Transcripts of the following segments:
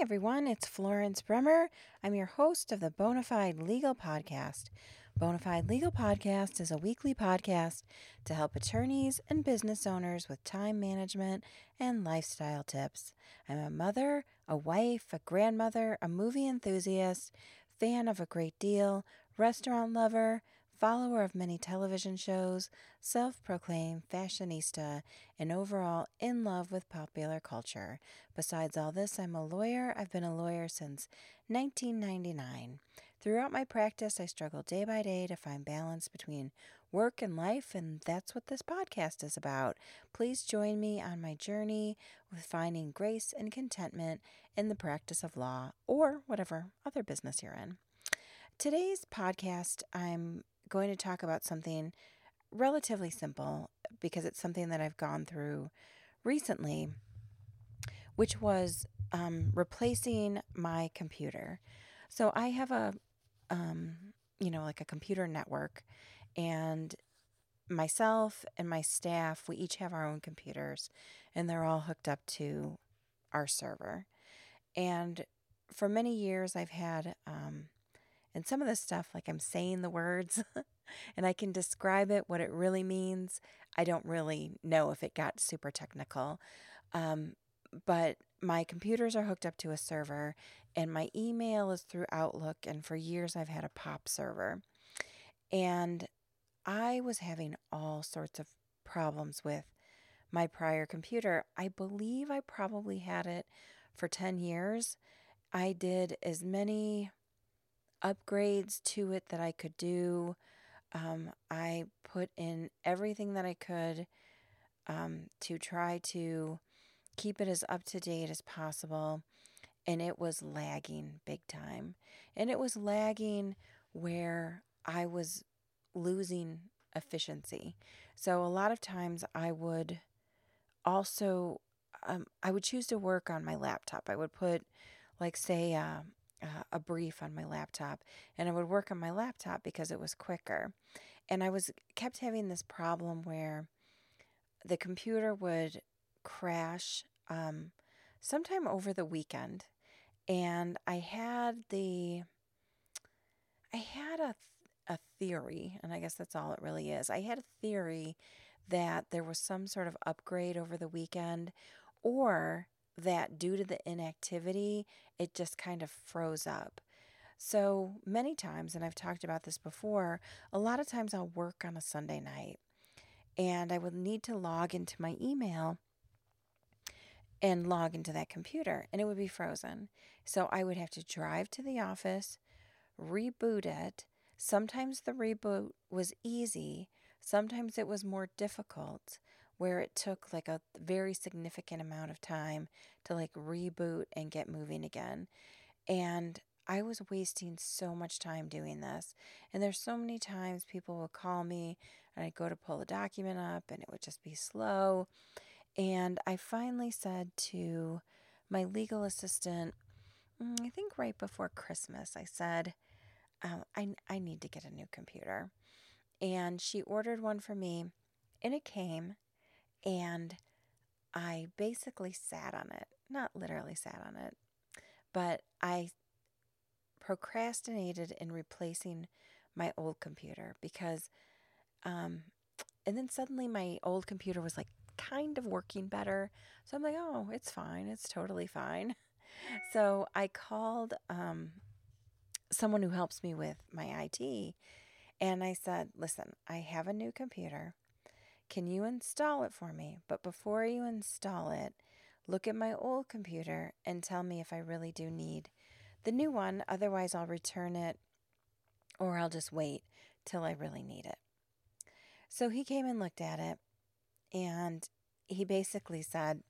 everyone, it's Florence Brummer. I'm your host of the Bonafide Legal Podcast. Bonafide Legal Podcast is a weekly podcast to help attorneys and business owners with time management and lifestyle tips. I'm a mother, a wife, a grandmother, a movie enthusiast, fan of a great deal, restaurant lover, follower of many television shows, self proclaimed fashionista, and overall in love with popular culture. Besides all this, I'm a lawyer. I've been a lawyer since 1999. Throughout my practice, I struggle day by day to find balance between work and life, and that's what this podcast is about. Please join me on my journey with finding grace and contentment in the practice of law or whatever other business you're in. Today's podcast, I'm going to talk about something relatively simple because it's something that I've gone through recently, which was um, replacing my computer. So I have a, um, you know, like a computer network, and myself and my staff, we each have our own computers, and they're all hooked up to our server. And for many years, I've had um, and some of the stuff, like I'm saying the words and I can describe it, what it really means. I don't really know if it got super technical. Um, but my computers are hooked up to a server and my email is through Outlook. And for years, I've had a POP server. And I was having all sorts of problems with my prior computer. I believe I probably had it for 10 years. I did as many upgrades to it that I could do. Um, I put in everything that I could um, to try to keep it as up to date as possible. And it was lagging big time. And it was lagging where I was losing efficiency. So a lot of times I would also um, I would choose to work on my laptop. I would put like say uh, uh, a brief on my laptop and I would work on my laptop because it was quicker. And I was kept having this problem where the computer would crash um, sometime over the weekend. And I had the, I had a, a theory, and I guess that's all it really is. I had a theory that there was some sort of upgrade over the weekend or that due to the inactivity, it just kind of froze up. So many times, and I've talked about this before, a lot of times I'll work on a Sunday night and I would need to log into my email and log into that computer and it would be frozen. So I would have to drive to the office, reboot it. Sometimes the reboot was easy, sometimes it was more difficult where it took like a very significant amount of time to like reboot and get moving again. And I was wasting so much time doing this. And there's so many times people would call me and I'd go to pull a document up and it would just be slow. And I finally said to my legal assistant, mm, I think right before Christmas, I said, um, I, I need to get a new computer. And she ordered one for me and it came and I basically sat on it. Not literally sat on it, but I procrastinated in replacing my old computer because, um, and then suddenly my old computer was like kind of working better. So I'm like, oh, it's fine. It's totally fine. So I called um, someone who helps me with my IT and I said, listen, I have a new computer. Can you install it for me? But before you install it, look at my old computer and tell me if I really do need the new one. Otherwise, I'll return it or I'll just wait till I really need it. So he came and looked at it and he basically said,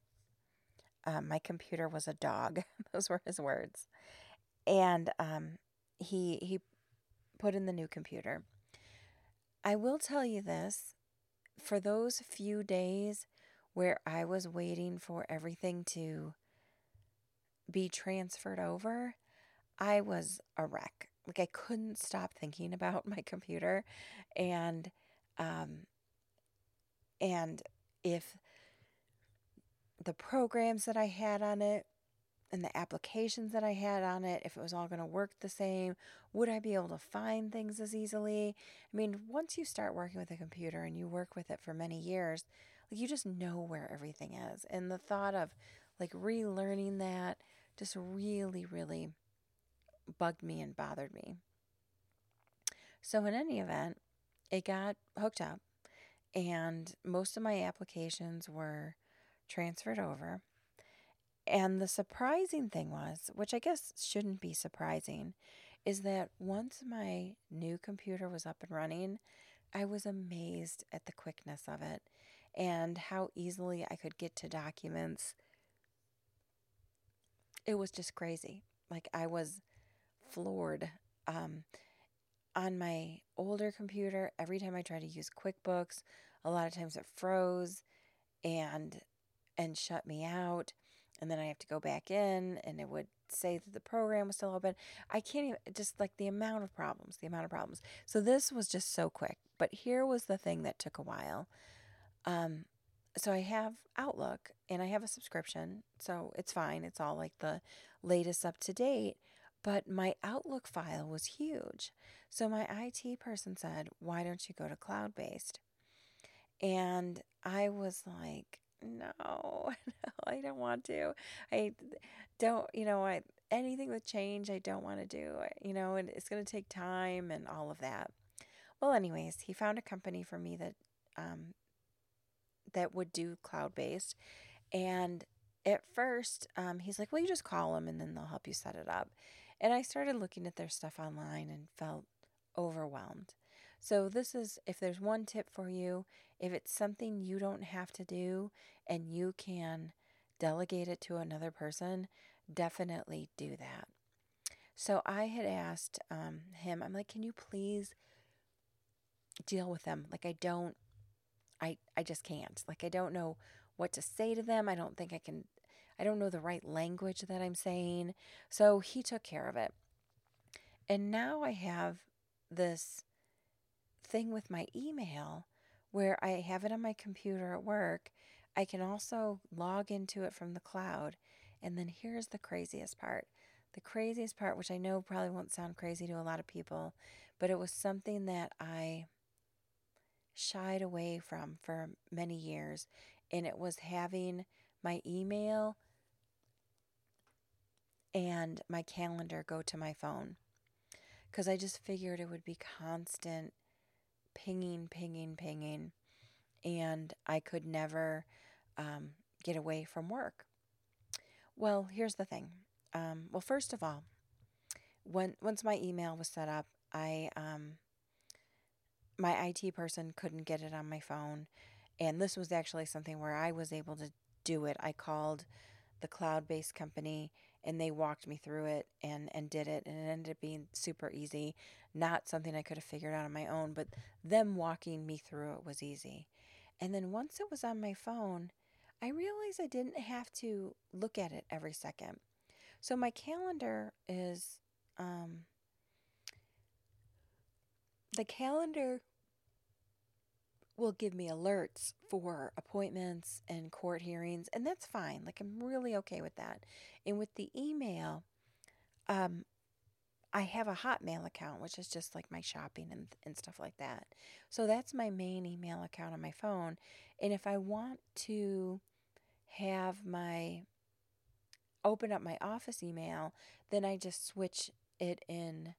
uh, My computer was a dog. Those were his words. And um, he, he put in the new computer. I will tell you this for those few days where I was waiting for everything to be transferred over, I was a wreck. Like I couldn't stop thinking about my computer and um and if the programs that I had on it and the applications that I had on it, if it was all going to work the same, would I be able to find things as easily? I mean, once you start working with a computer and you work with it for many years, like you just know where everything is. And the thought of like relearning that just really, really bugged me and bothered me. So, in any event, it got hooked up, and most of my applications were transferred over. And the surprising thing was, which I guess shouldn't be surprising, is that once my new computer was up and running, I was amazed at the quickness of it and how easily I could get to documents. It was just crazy. Like I was floored. Um, on my older computer, every time I tried to use QuickBooks, a lot of times it froze and and shut me out and then I have to go back in and it would say that the program was still open. I can't even just like the amount of problems, the amount of problems. So this was just so quick. But here was the thing that took a while. Um so I have Outlook and I have a subscription, so it's fine. It's all like the latest up to date, but my Outlook file was huge. So my IT person said, "Why don't you go to cloud-based?" And I was like, no, no, I don't want to. I don't, you know, I anything with change I don't want to do, you know, and it's going to take time and all of that. Well, anyways, he found a company for me that um that would do cloud based and at first um, he's like well you just call them and then they'll help you set it up and i started looking at their stuff online and felt overwhelmed so this is if there's one tip for you if it's something you don't have to do and you can delegate it to another person, definitely do that. So I had asked um, him, I'm like, can you please deal with them? Like, I don't, I, I just can't. Like, I don't know what to say to them. I don't think I can, I don't know the right language that I'm saying. So he took care of it. And now I have this thing with my email where I have it on my computer at work. I can also log into it from the cloud. And then here's the craziest part. The craziest part, which I know probably won't sound crazy to a lot of people, but it was something that I shied away from for many years. And it was having my email and my calendar go to my phone. Because I just figured it would be constant pinging, pinging, pinging, and I could never um, get away from work. Well, here's the thing. Um, well, first of all, when once my email was set up, I um, my IT person couldn't get it on my phone, and this was actually something where I was able to do it. I called the cloud-based company and they walked me through it and and did it and it ended up being super easy not something i could have figured out on my own but them walking me through it was easy. And then once it was on my phone i realized i didn't have to look at it every second. So my calendar is um the calendar will give me alerts for appointments and court hearings, and that's fine. Like, I'm really okay with that. And with the email, um, I have a Hotmail account, which is just like my shopping and, and stuff like that. So that's my main email account on my phone. And if I want to have my open up my office email, then I just switch it in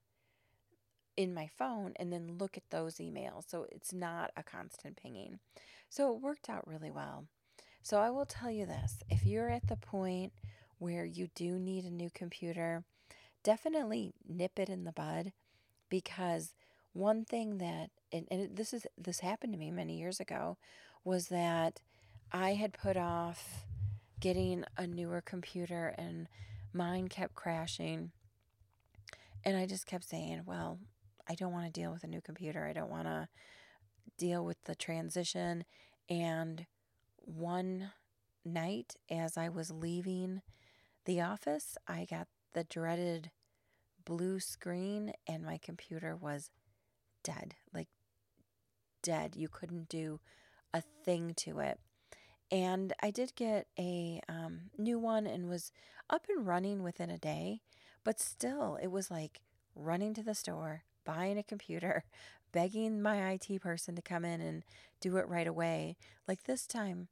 in my phone and then look at those emails. So it's not a constant pinging. So it worked out really well. So I will tell you this if you're at the point where you do need a new computer, definitely nip it in the bud because one thing that and, and this is this happened to me many years ago was that I had put off getting a newer computer and mine kept crashing and I just kept saying, well, I don't want to deal with a new computer. I don't want to deal with the transition. And one night, as I was leaving the office, I got the dreaded blue screen, and my computer was dead like dead. You couldn't do a thing to it. And I did get a um, new one and was up and running within a day, but still, it was like running to the store, buying a computer, begging my IT person to come in and do it right away. Like this time,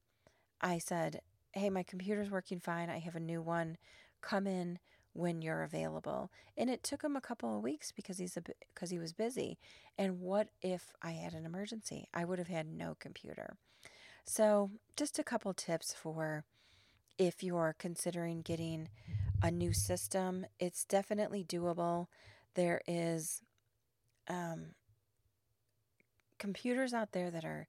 I said, Hey, my computer's working fine. I have a new one. Come in when you're available. And it took him a couple of weeks because he's because he was busy. And what if I had an emergency? I would have had no computer. So, just a couple tips for if you're considering getting a new system. It's definitely doable. There is um, computers out there that are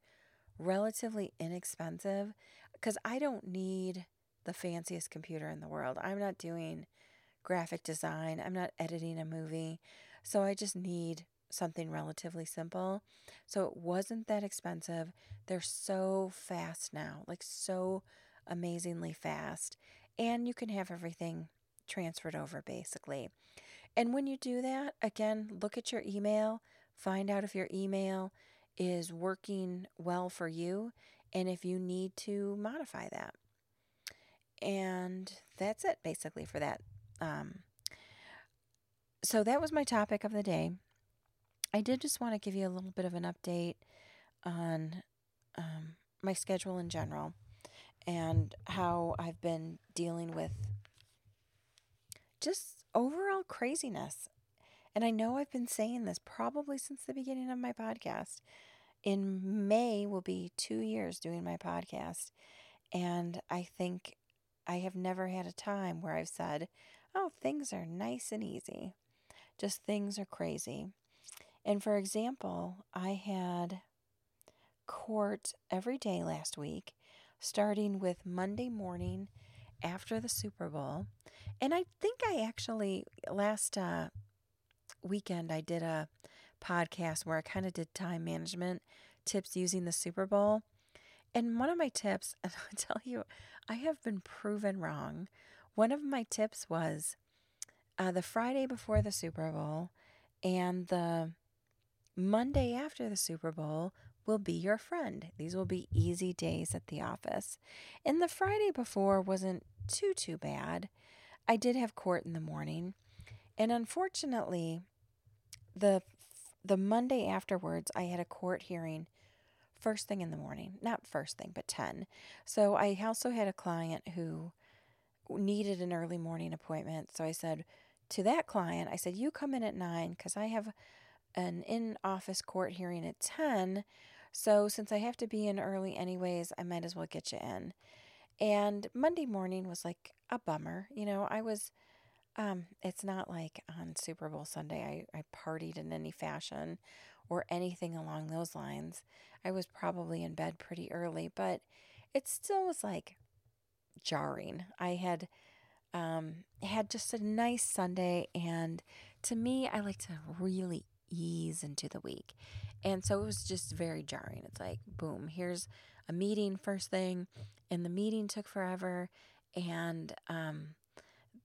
relatively inexpensive because I don't need the fanciest computer in the world. I'm not doing graphic design, I'm not editing a movie. So I just need something relatively simple. So it wasn't that expensive. They're so fast now, like so amazingly fast. And you can have everything transferred over basically. And when you do that, again, look at your email, find out if your email is working well for you and if you need to modify that. And that's it basically for that. Um, so that was my topic of the day. I did just want to give you a little bit of an update on um, my schedule in general and how I've been dealing with just overall craziness. And I know I've been saying this probably since the beginning of my podcast. In May will be two years doing my podcast. And I think I have never had a time where I've said, oh, things are nice and easy. Just things are crazy. And for example, I had court every day last week, starting with Monday morning after the Super Bowl. And I think I actually, last uh, weekend, I did a podcast where I kind of did time management tips using the Super Bowl. And one of my tips, and I'll tell you, I have been proven wrong. One of my tips was uh, the Friday before the Super Bowl and the Monday after the Super Bowl will be your friend. These will be easy days at the office. And the Friday before wasn't too, too bad. I did have court in the morning. And unfortunately, the the Monday afterwards, I had a court hearing first thing in the morning. Not first thing, but 10. So I also had a client who needed an early morning appointment. So I said to that client, I said, You come in at 9 because I have an in office court hearing at 10. So since I have to be in early anyways, I might as well get you in. And Monday morning was like a bummer. You know, I was, um, it's not like on Super Bowl Sunday I, I partied in any fashion or anything along those lines. I was probably in bed pretty early, but it still was like jarring. I had um, had just a nice Sunday, and to me, I like to really ease into the week. And so it was just very jarring. It's like, boom, here's a meeting first thing, and the meeting took forever. And um,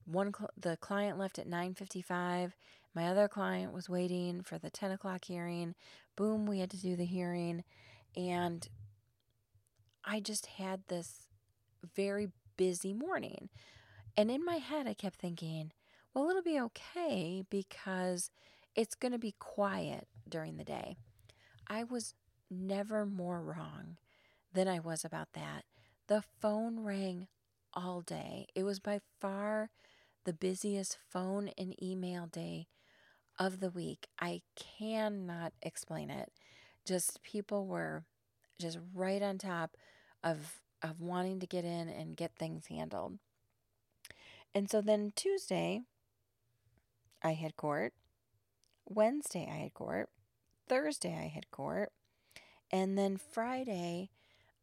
one cl- the client left at 9:55. My other client was waiting for the 10 o'clock hearing. Boom, we had to do the hearing, and I just had this very busy morning. And in my head, I kept thinking, well, it'll be okay because it's going to be quiet during the day. I was never more wrong than I was about that. The phone rang all day. It was by far the busiest phone and email day of the week. I cannot explain it. Just people were just right on top of of wanting to get in and get things handled. And so then Tuesday I had court Wednesday, I had court. Thursday, I had court. And then Friday,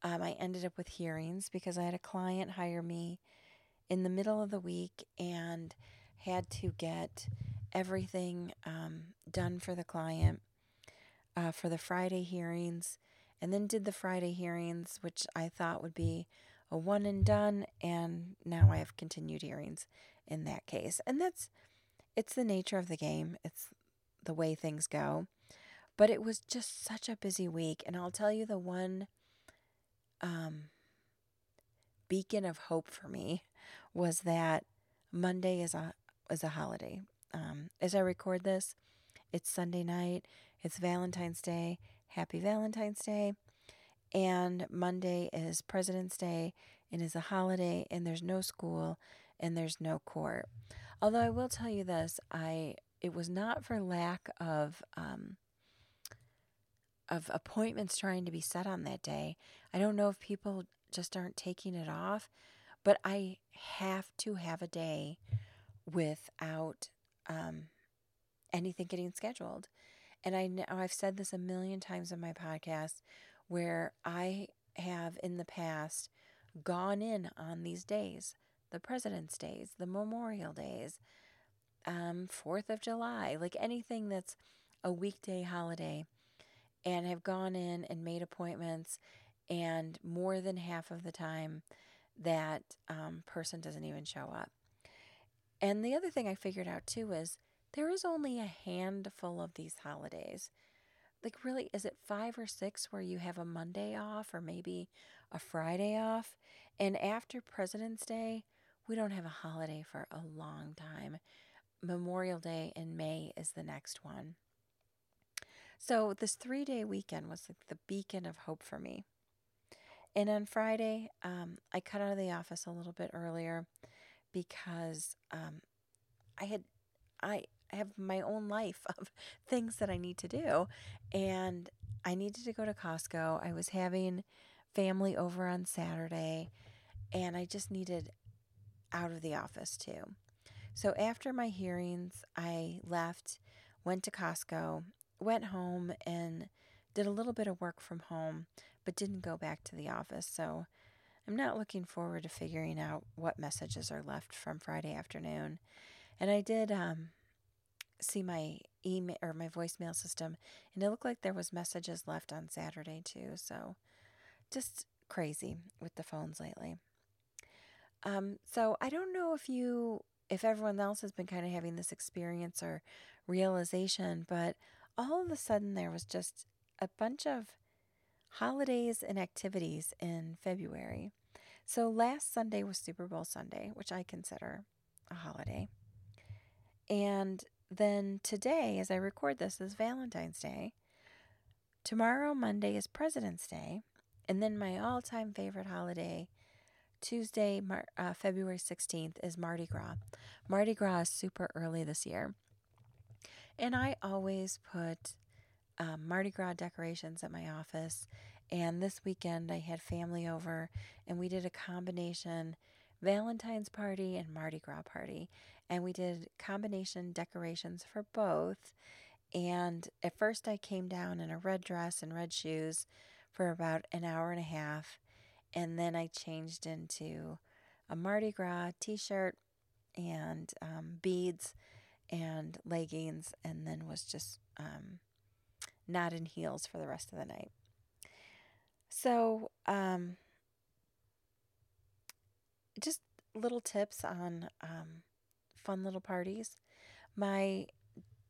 um, I ended up with hearings because I had a client hire me in the middle of the week and had to get everything um, done for the client uh, for the Friday hearings. And then did the Friday hearings, which I thought would be a one and done. And now I have continued hearings in that case. And that's, it's the nature of the game. It's the way things go. But it was just such a busy week. And I'll tell you the one um, beacon of hope for me was that Monday is a is a holiday. Um, as I record this, it's Sunday night. It's Valentine's Day. Happy Valentine's Day. And Monday is President's Day and is a holiday and there's no school and there's no court. Although I will tell you this, I it was not for lack of um, of appointments trying to be set on that day. I don't know if people just aren't taking it off, but I have to have a day without um, anything getting scheduled. And I know I've said this a million times on my podcast where I have in the past gone in on these days the President's Days, the Memorial Days, um, 4th of July, like anything that's a weekday holiday, and have gone in and made appointments. And more than half of the time, that um, person doesn't even show up. And the other thing I figured out too is there is only a handful of these holidays. Like, really, is it five or six where you have a Monday off or maybe a Friday off? And after President's Day, we don't have a holiday for a long time. Memorial Day in May is the next one. So, this three day weekend was like the beacon of hope for me. And on Friday, um, I cut out of the office a little bit earlier because um, I had I have my own life of things that I need to do, and I needed to go to Costco. I was having family over on Saturday, and I just needed out of the office too. So after my hearings, I left, went to Costco, went home, and did a little bit of work from home, but didn't go back to the office. So I'm not looking forward to figuring out what messages are left from Friday afternoon. And I did um, see my email or my voicemail system, and it looked like there was messages left on Saturday too. So just crazy with the phones lately. Um, so I don't know if you, if everyone else has been kind of having this experience or realization, but all of a sudden there was just a bunch of holidays and activities in February. So last Sunday was Super Bowl Sunday, which I consider a holiday. And then today, as I record this, is Valentine's Day. Tomorrow, Monday, is President's Day. And then my all time favorite holiday, Tuesday, Mar- uh, February 16th, is Mardi Gras. Mardi Gras is super early this year. And I always put um, Mardi Gras decorations at my office. And this weekend I had family over and we did a combination Valentine's party and Mardi Gras party. And we did combination decorations for both. And at first I came down in a red dress and red shoes for about an hour and a half. And then I changed into a Mardi Gras t shirt and um, beads and leggings, and then was just um, not in heels for the rest of the night. So, um, just little tips on um, fun little parties. My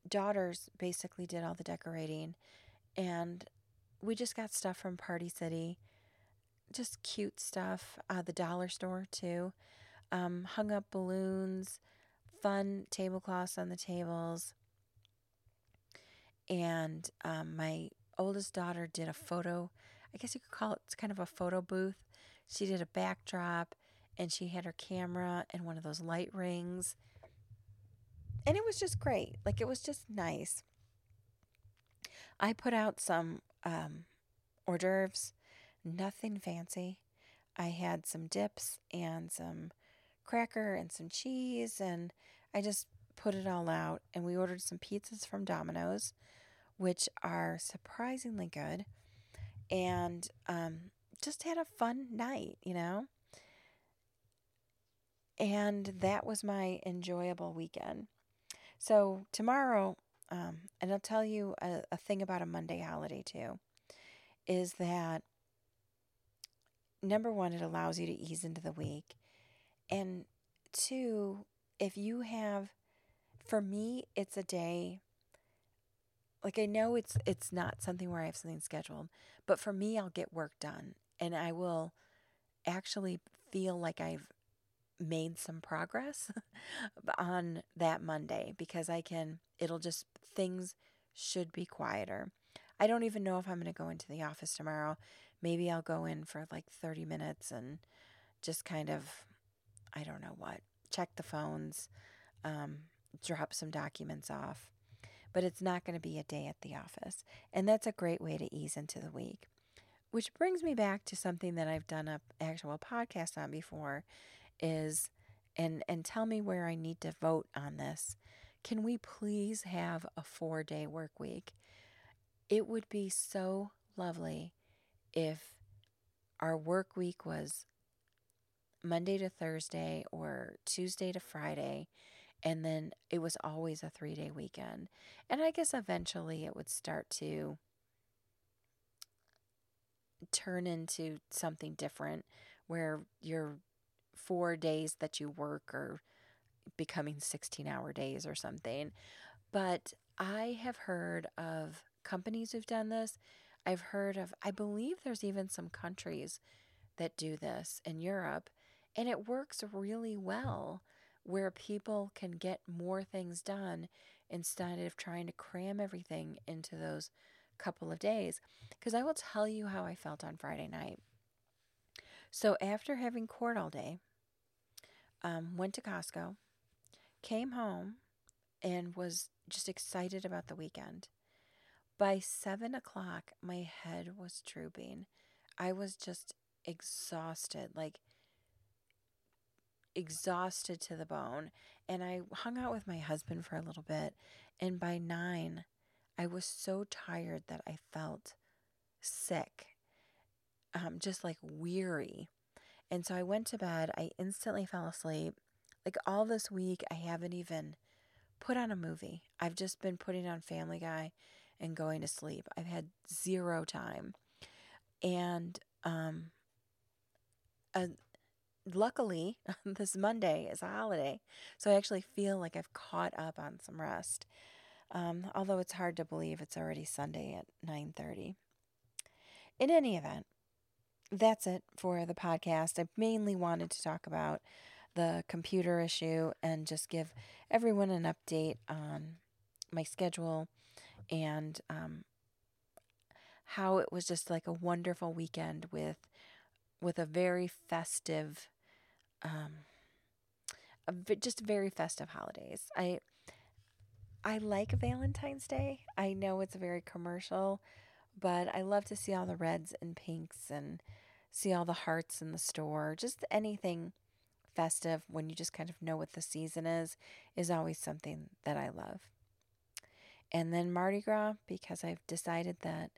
daughters basically did all the decorating, and we just got stuff from Party City. Just cute stuff. Uh, the dollar store, too. Um, hung up balloons, fun tablecloths on the tables and um, my oldest daughter did a photo. I guess you could call it it's kind of a photo booth. She did a backdrop and she had her camera and one of those light rings. And it was just great. Like it was just nice. I put out some um, hors d'oeuvres, nothing fancy. I had some dips and some cracker and some cheese, and I just put it all out. And we ordered some pizzas from Domino's which are surprisingly good, and um, just had a fun night, you know? And that was my enjoyable weekend. So, tomorrow, um, and I'll tell you a, a thing about a Monday holiday too, is that number one, it allows you to ease into the week. And two, if you have, for me, it's a day like I know it's it's not something where I have something scheduled, but for me I'll get work done and I will actually feel like I've made some progress on that Monday because I can, it'll just, things should be quieter. I don't even know if I'm going to go into the office tomorrow. Maybe I'll go in for like 30 minutes and just kind of, I don't know what, check the phones, um, drop some documents off. But it's not going to be a day at the office. And that's a great way to ease into the week. Which brings me back to something that I've done a actual podcast on before is and and tell me where I need to vote on this. Can we please have a 4-day work week? It would be so lovely if our work week was Monday to Thursday or Tuesday to Friday and then it was always a 3-day weekend. And I guess eventually it would start to turn into something different where your four days that you work are becoming 16 hour days or something. But I have heard of companies who've done this. I've heard of, I believe there's even some countries that do this in Europe, and it works really well where people can get more things done instead of trying to cram everything into those couple of days. Because I will tell you how I felt on Friday night. So after having court all day, um, went to Costco, came home, and was just excited about the weekend. By seven o'clock, my head was drooping. I was just exhausted, like exhausted to the bone. And I hung out with my husband for a little bit. And by nine, I was so tired that I felt sick, um, just like weary. And so I went to bed. I instantly fell asleep. Like all this week, I haven't even put on a movie. I've just been putting on Family Guy and going to sleep. I've had zero time. And um, uh, luckily, this Monday is a holiday. So I actually feel like I've caught up on some rest. Um, although it's hard to believe it's already Sunday at 9:30. In any event, that's it for the podcast. I mainly wanted to talk about the computer issue and just give everyone an update on my schedule and um, how it was just like a wonderful weekend with with a very festive um, just very festive holidays. I I like Valentine's Day. I know it's very commercial, but I love to see all the reds and pinks and see all the hearts in the store. Just anything festive when you just kind of know what the season is is always something that I love. And then Mardi Gras because I've decided that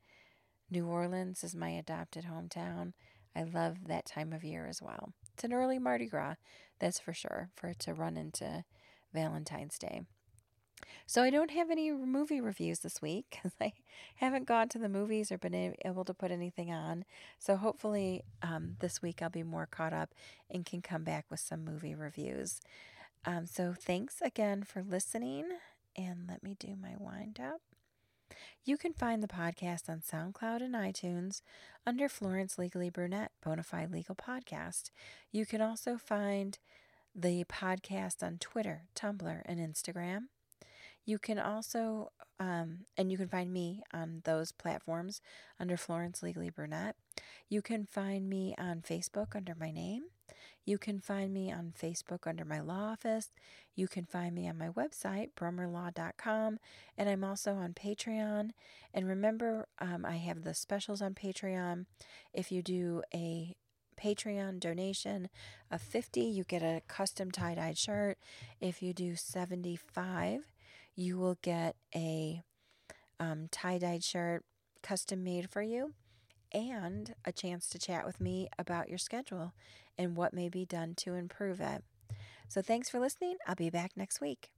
New Orleans is my adopted hometown. I love that time of year as well. It's an early Mardi Gras, that's for sure, for it to run into Valentine's Day. So I don't have any movie reviews this week because I haven't gone to the movies or been able to put anything on. So hopefully um, this week I'll be more caught up and can come back with some movie reviews. Um, so thanks again for listening. And let me do my wind up. You can find the podcast on SoundCloud and iTunes under Florence Legally Brunette Bonafide Legal Podcast. You can also find the podcast on Twitter, Tumblr, and Instagram. You can also, um, and you can find me on those platforms under Florence Legally Brunette. You can find me on Facebook under my name. You can find me on Facebook under my law office. You can find me on my website, brummerlaw.com. And I'm also on Patreon. And remember, um, I have the specials on Patreon. If you do a Patreon donation of 50, you get a custom tie-dyed shirt. If you do 75, you will get a um, tie dyed shirt custom made for you and a chance to chat with me about your schedule and what may be done to improve it. So, thanks for listening. I'll be back next week.